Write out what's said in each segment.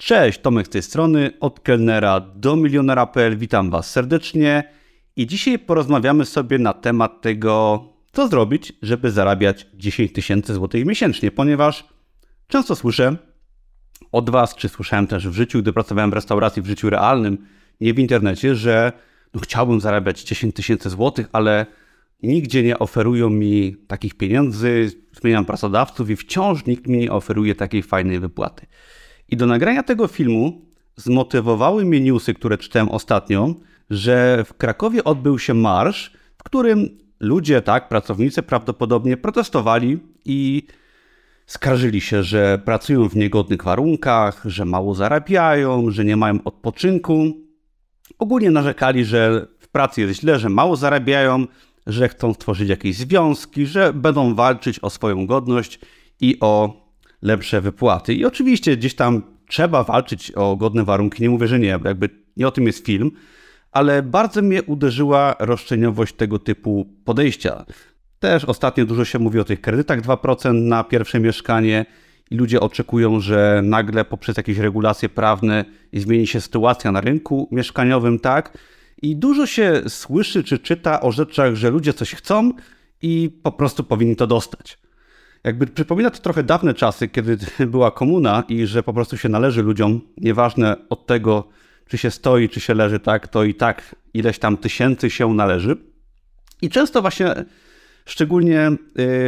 Cześć, Tomek z tej strony, od kelnera do milionera.pl. Witam Was serdecznie i dzisiaj porozmawiamy sobie na temat tego, co zrobić, żeby zarabiać 10 tysięcy złotych miesięcznie, ponieważ często słyszę od Was, czy słyszałem też w życiu, gdy pracowałem w restauracji, w życiu realnym, nie w internecie, że no, chciałbym zarabiać 10 tysięcy złotych, ale nigdzie nie oferują mi takich pieniędzy, zmieniam pracodawców i wciąż nikt mi nie oferuje takiej fajnej wypłaty. I do nagrania tego filmu zmotywowały mnie newsy, które czytałem ostatnio, że w Krakowie odbył się marsz, w którym ludzie, tak, pracownicy prawdopodobnie protestowali i skarżyli się, że pracują w niegodnych warunkach, że mało zarabiają, że nie mają odpoczynku. Ogólnie narzekali, że w pracy jest źle, że mało zarabiają, że chcą stworzyć jakieś związki, że będą walczyć o swoją godność i o lepsze wypłaty. I oczywiście gdzieś tam trzeba walczyć o godne warunki, nie mówię, że nie, jakby nie o tym jest film, ale bardzo mnie uderzyła roszczeniowość tego typu podejścia. Też ostatnio dużo się mówi o tych kredytach 2% na pierwsze mieszkanie i ludzie oczekują, że nagle poprzez jakieś regulacje prawne zmieni się sytuacja na rynku mieszkaniowym, tak? I dużo się słyszy czy czyta o rzeczach, że ludzie coś chcą i po prostu powinni to dostać. Jakby przypomina to trochę dawne czasy, kiedy była komuna i że po prostu się należy ludziom, nieważne od tego, czy się stoi, czy się leży, tak, to i tak ileś tam tysięcy się należy. I często właśnie, szczególnie y,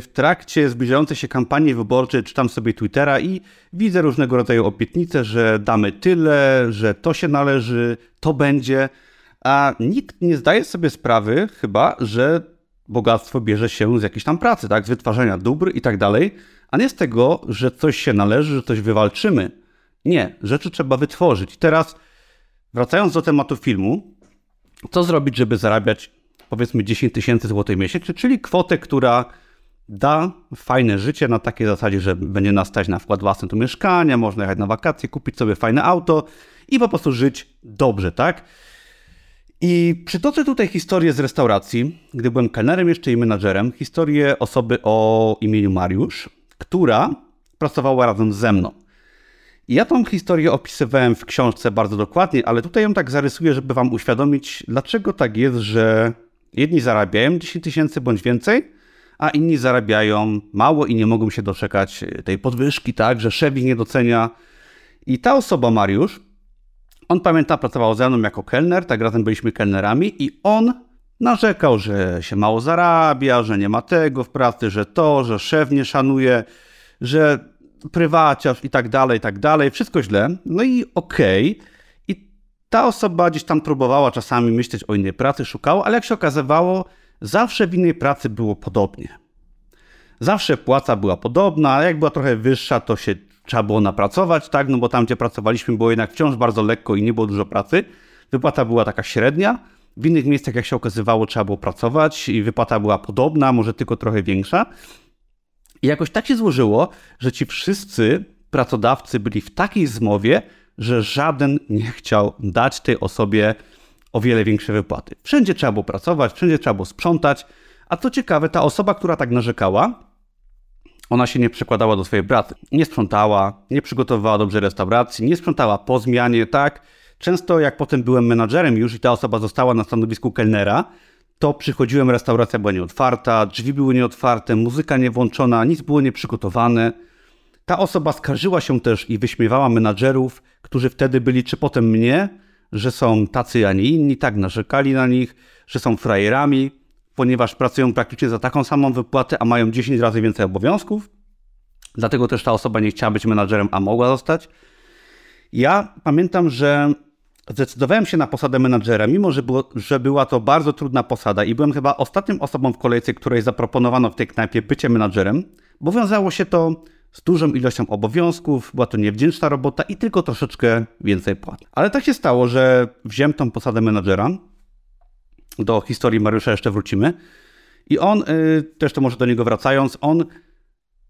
w trakcie zbliżającej się kampanii wyborczej, czytam sobie Twittera i widzę różnego rodzaju obietnice, że damy tyle, że to się należy, to będzie, a nikt nie zdaje sobie sprawy chyba, że bogactwo bierze się z jakiejś tam pracy, tak? z wytwarzania dóbr i tak dalej, a nie z tego, że coś się należy, że coś wywalczymy. Nie, rzeczy trzeba wytworzyć. Teraz, wracając do tematu filmu, co zrobić, żeby zarabiać powiedzmy 10 tysięcy złotych miesięcznie, czyli kwotę, która da fajne życie na takiej zasadzie, że będzie nas stać na wkład własny do mieszkania, można jechać na wakacje, kupić sobie fajne auto i po prostu żyć dobrze, tak? I przytoczę tutaj historię z restauracji, gdy byłem kelnerem jeszcze i menadżerem, historię osoby o imieniu Mariusz, która pracowała razem ze mną. I ja tą historię opisywałem w książce bardzo dokładnie, ale tutaj ją tak zarysuję, żeby wam uświadomić, dlaczego tak jest, że jedni zarabiają 10 tysięcy bądź więcej, a inni zarabiają mało i nie mogą się doczekać tej podwyżki, tak, że szef ich nie docenia. I ta osoba, Mariusz, on pamięta, pracował ze mną jako kelner, tak razem byliśmy kelnerami i on narzekał, że się mało zarabia, że nie ma tego w pracy, że to, że szef nie szanuje, że prywaciarz i tak dalej, i tak dalej. Wszystko źle. No i okej. Okay. I ta osoba gdzieś tam próbowała czasami myśleć o innej pracy, szukała, ale jak się okazywało, zawsze w innej pracy było podobnie. Zawsze płaca była podobna, a jak była trochę wyższa, to się trzeba było napracować, tak, no bo tam, gdzie pracowaliśmy, było jednak wciąż bardzo lekko i nie było dużo pracy. Wypłata była taka średnia. W innych miejscach, jak się okazywało, trzeba było pracować i wypłata była podobna, może tylko trochę większa. I jakoś tak się złożyło, że ci wszyscy pracodawcy byli w takiej zmowie, że żaden nie chciał dać tej osobie o wiele większe wypłaty. Wszędzie trzeba było pracować, wszędzie trzeba było sprzątać. A co ciekawe, ta osoba, która tak narzekała, ona się nie przekładała do swojej pracy. Nie sprzątała, nie przygotowywała dobrze restauracji, nie sprzątała po zmianie, tak? Często jak potem byłem menadżerem już i ta osoba została na stanowisku kelnera, to przychodziłem, restauracja była nieotwarta, drzwi były nieotwarte, muzyka nie włączona, nic było nieprzygotowane. Ta osoba skarżyła się też i wyśmiewała menadżerów, którzy wtedy byli, czy potem mnie, że są tacy, a nie inni, tak narzekali na nich, że są frajerami, ponieważ pracują praktycznie za taką samą wypłatę, a mają 10 razy więcej obowiązków. Dlatego też ta osoba nie chciała być menadżerem, a mogła zostać. Ja pamiętam, że zdecydowałem się na posadę menadżera, mimo że, było, że była to bardzo trudna posada i byłem chyba ostatnią osobą w kolejce, której zaproponowano w tej knajpie bycie menadżerem, bo wiązało się to z dużą ilością obowiązków, była to niewdzięczna robota i tylko troszeczkę więcej płat. Ale tak się stało, że wziąłem tą posadę menadżera, do historii Mariusza jeszcze wrócimy. I on, y, też to może do niego wracając, on,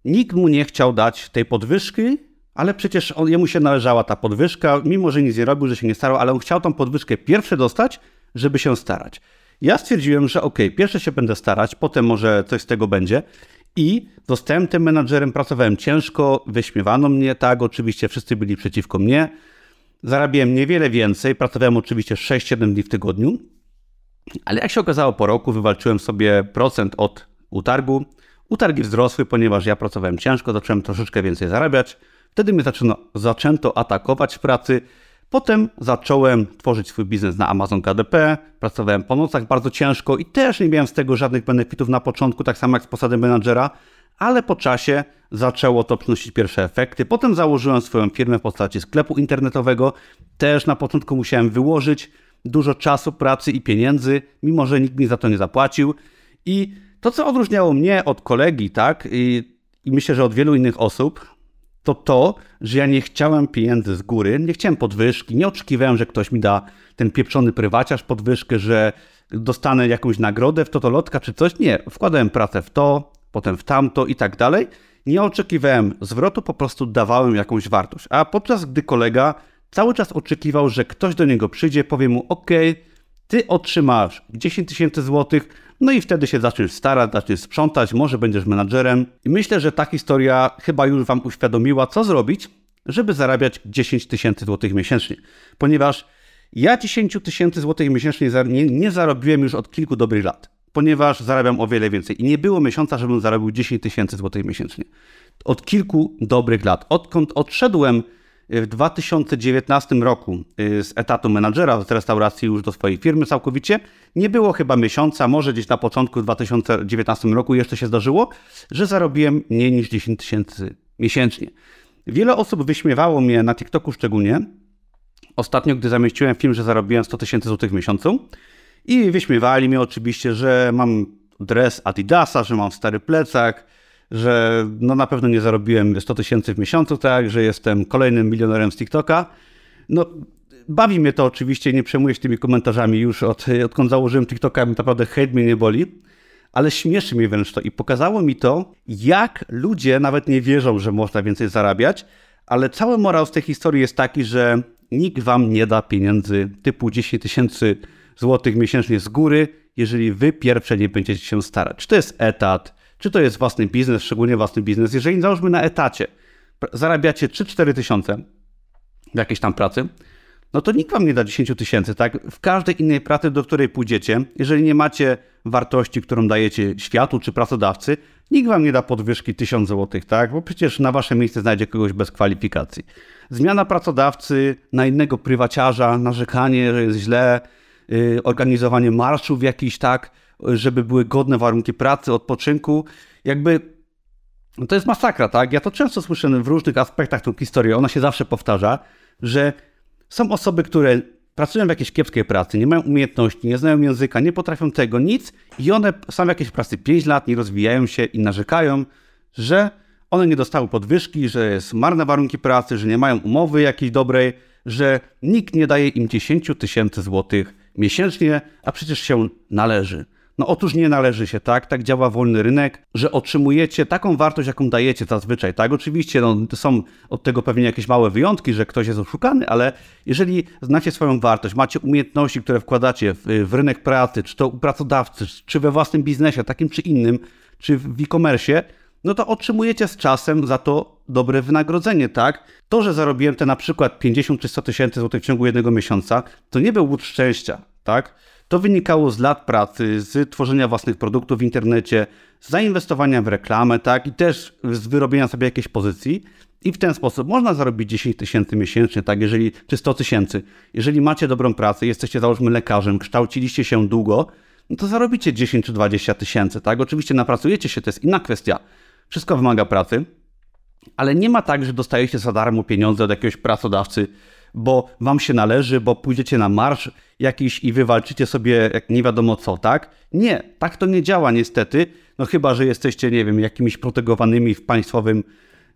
nikt mu nie chciał dać tej podwyżki, ale przecież on, jemu się należała ta podwyżka, mimo że nic nie robił, że się nie starał, ale on chciał tą podwyżkę pierwsze dostać, żeby się starać. Ja stwierdziłem, że ok, pierwsze się będę starać, potem może coś z tego będzie. I zostałem tym menadżerem, pracowałem ciężko, wyśmiewano mnie, tak, oczywiście wszyscy byli przeciwko mnie. Zarabiałem niewiele więcej, pracowałem oczywiście 6-7 dni w tygodniu, ale jak się okazało po roku, wywalczyłem sobie procent od utargu. Utargi wzrosły, ponieważ ja pracowałem ciężko, zacząłem troszeczkę więcej zarabiać. Wtedy mnie zaczęto, zaczęto atakować w pracy. Potem zacząłem tworzyć swój biznes na Amazon KDP, pracowałem po nocach bardzo ciężko i też nie miałem z tego żadnych benefitów na początku, tak samo jak z posady menadżera, ale po czasie zaczęło to przynosić pierwsze efekty. Potem założyłem swoją firmę w postaci sklepu internetowego. Też na początku musiałem wyłożyć dużo czasu, pracy i pieniędzy, mimo że nikt mi za to nie zapłacił. I to, co odróżniało mnie od kolegi, tak, i, i myślę, że od wielu innych osób, to to, że ja nie chciałem pieniędzy z góry, nie chciałem podwyżki, nie oczekiwałem, że ktoś mi da ten pieprzony prywaciarz podwyżkę, że dostanę jakąś nagrodę w totolotka czy coś. Nie, wkładałem pracę w to, potem w tamto i tak dalej. Nie oczekiwałem zwrotu, po prostu dawałem jakąś wartość. A podczas gdy kolega cały czas oczekiwał, że ktoś do niego przyjdzie, powie mu: OK, ty otrzymasz 10 tysięcy złotych, no i wtedy się zaczniesz starać, zaczniesz sprzątać, może będziesz menadżerem. I myślę, że ta historia chyba już Wam uświadomiła, co zrobić, żeby zarabiać 10 tysięcy złotych miesięcznie. Ponieważ ja 10 tysięcy złotych miesięcznie nie, nie zarobiłem już od kilku dobrych lat, ponieważ zarabiam o wiele więcej. I nie było miesiąca, żebym zarobił 10 tysięcy złotych miesięcznie. Od kilku dobrych lat. Odkąd odszedłem w 2019 roku y, z etatu menadżera z restauracji już do swojej firmy całkowicie. Nie było chyba miesiąca, może gdzieś na początku 2019 roku jeszcze się zdarzyło, że zarobiłem mniej niż 10 tysięcy miesięcznie. Wiele osób wyśmiewało mnie na TikToku szczególnie. Ostatnio, gdy zamieściłem film, że zarobiłem 100 tysięcy złotych w miesiącu i wyśmiewali mnie oczywiście, że mam dres Adidasa, że mam stary plecak, że no na pewno nie zarobiłem 100 tysięcy w miesiącu, tak, że jestem kolejnym milionerem z TikToka. No, bawi mnie to oczywiście, nie przejmuję się tymi komentarzami już od, odkąd założyłem TikToka, naprawdę hejt mnie nie boli, ale śmieszy mnie wręcz to i pokazało mi to, jak ludzie nawet nie wierzą, że można więcej zarabiać, ale cały morał z tej historii jest taki, że nikt wam nie da pieniędzy typu 10 tysięcy złotych miesięcznie z góry, jeżeli wy pierwsze nie będziecie się starać. Czy to jest etat, czy to jest własny biznes, szczególnie własny biznes, jeżeli załóżmy na etacie zarabiacie 3-4 tysiące w jakiejś tam pracy, no to nikt wam nie da 10 tysięcy, tak? W każdej innej pracy, do której pójdziecie, jeżeli nie macie wartości, którą dajecie światu czy pracodawcy, nikt wam nie da podwyżki 1000 zł, tak? Bo przecież na wasze miejsce znajdzie kogoś bez kwalifikacji. Zmiana pracodawcy na innego prywaciarza, narzekanie, że jest źle, yy, organizowanie marszów jakiś, tak? Żeby były godne warunki pracy, odpoczynku. Jakby no to jest masakra, tak? Ja to często słyszę w różnych aspektach tą historię, ona się zawsze powtarza, że są osoby, które pracują w jakiejś kiepskiej pracy, nie mają umiejętności, nie znają języka, nie potrafią tego, nic i one są w jakiejś pracy 5 lat, nie rozwijają się i narzekają, że one nie dostały podwyżki, że jest marne warunki pracy, że nie mają umowy jakiejś dobrej, że nikt nie daje im 10 tysięcy złotych miesięcznie, a przecież się należy. No otóż nie należy się tak, tak działa wolny rynek, że otrzymujecie taką wartość, jaką dajecie zazwyczaj, tak? Oczywiście no, są od tego pewnie jakieś małe wyjątki, że ktoś jest oszukany, ale jeżeli znacie swoją wartość, macie umiejętności, które wkładacie w, w rynek pracy, czy to u pracodawcy, czy we własnym biznesie, takim czy innym, czy w e-commerce, no to otrzymujecie z czasem za to dobre wynagrodzenie, tak? To, że zarobiłem te na przykład 50 czy 100 tysięcy złotych w ciągu jednego miesiąca, to nie był łód szczęścia, tak? To wynikało z lat pracy, z tworzenia własnych produktów w internecie, z zainwestowania w reklamę, tak, i też z wyrobienia sobie jakiejś pozycji. I w ten sposób można zarobić 10 tysięcy miesięcznie, tak, jeżeli, czy 100 tysięcy. Jeżeli macie dobrą pracę, jesteście załóżmy lekarzem, kształciliście się długo, no to zarobicie 10 czy 20 tysięcy, tak. Oczywiście napracujecie się, to jest inna kwestia. Wszystko wymaga pracy, ale nie ma tak, że dostajecie za darmo pieniądze od jakiegoś pracodawcy, bo wam się należy, bo pójdziecie na marsz jakiś i wywalczycie sobie jak nie wiadomo co, tak? Nie, tak to nie działa niestety, no chyba, że jesteście, nie wiem, jakimiś protegowanymi w państwowym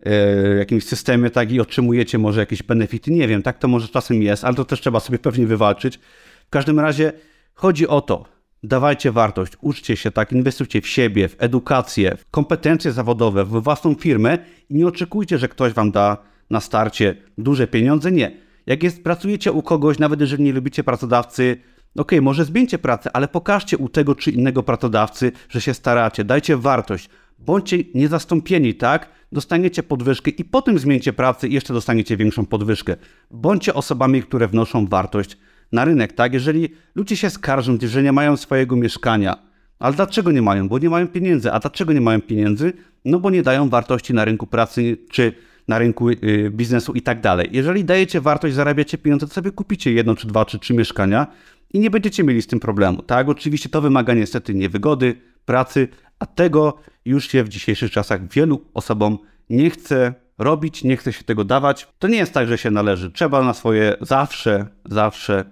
e, jakimś systemie, tak, i otrzymujecie może jakieś benefity, nie wiem, tak to może czasem jest, ale to też trzeba sobie pewnie wywalczyć. W każdym razie chodzi o to, dawajcie wartość, uczcie się, tak, inwestujcie w siebie, w edukację, w kompetencje zawodowe, w własną firmę i nie oczekujcie, że ktoś wam da na starcie duże pieniądze, nie jak jest, pracujecie u kogoś, nawet jeżeli nie lubicie pracodawcy, ok, może zmieńcie pracę, ale pokażcie u tego czy innego pracodawcy, że się staracie, dajcie wartość, bądźcie niezastąpieni, tak? Dostaniecie podwyżkę i potem zmieńcie pracę i jeszcze dostaniecie większą podwyżkę. Bądźcie osobami, które wnoszą wartość na rynek, tak? Jeżeli ludzie się skarżą, że nie mają swojego mieszkania, ale dlaczego nie mają? Bo nie mają pieniędzy. A dlaczego nie mają pieniędzy? No bo nie dają wartości na rynku pracy czy na rynku y, biznesu i tak dalej. Jeżeli dajecie wartość, zarabiacie pieniądze, to sobie kupicie jedno, czy dwa, czy trzy mieszkania i nie będziecie mieli z tym problemu. Tak, oczywiście to wymaga niestety niewygody, pracy, a tego już się w dzisiejszych czasach wielu osobom nie chce robić, nie chce się tego dawać. To nie jest tak, że się należy. Trzeba na swoje zawsze, zawsze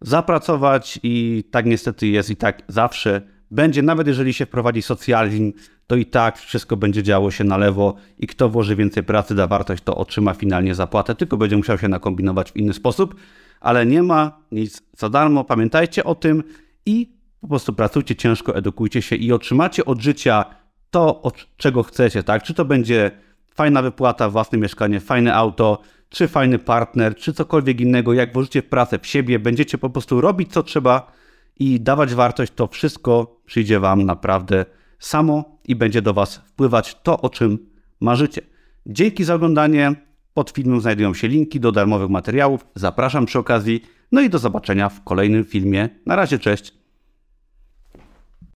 zapracować i tak niestety jest i tak zawsze będzie, nawet jeżeli się wprowadzi socjalizm, to i tak wszystko będzie działo się na lewo i kto włoży więcej pracy, da wartość, to otrzyma finalnie zapłatę, tylko będzie musiał się nakombinować w inny sposób, ale nie ma nic za darmo, pamiętajcie o tym i po prostu pracujcie ciężko, edukujcie się i otrzymacie od życia to, od czego chcecie, tak? Czy to będzie fajna wypłata, własne mieszkanie, fajne auto, czy fajny partner, czy cokolwiek innego, jak włożycie w pracę w siebie, będziecie po prostu robić co trzeba i dawać wartość, to wszystko przyjdzie Wam naprawdę samo i będzie do Was wpływać to, o czym marzycie. Dzięki za oglądanie. Pod filmem znajdują się linki do darmowych materiałów. Zapraszam przy okazji. No i do zobaczenia w kolejnym filmie. Na razie, cześć.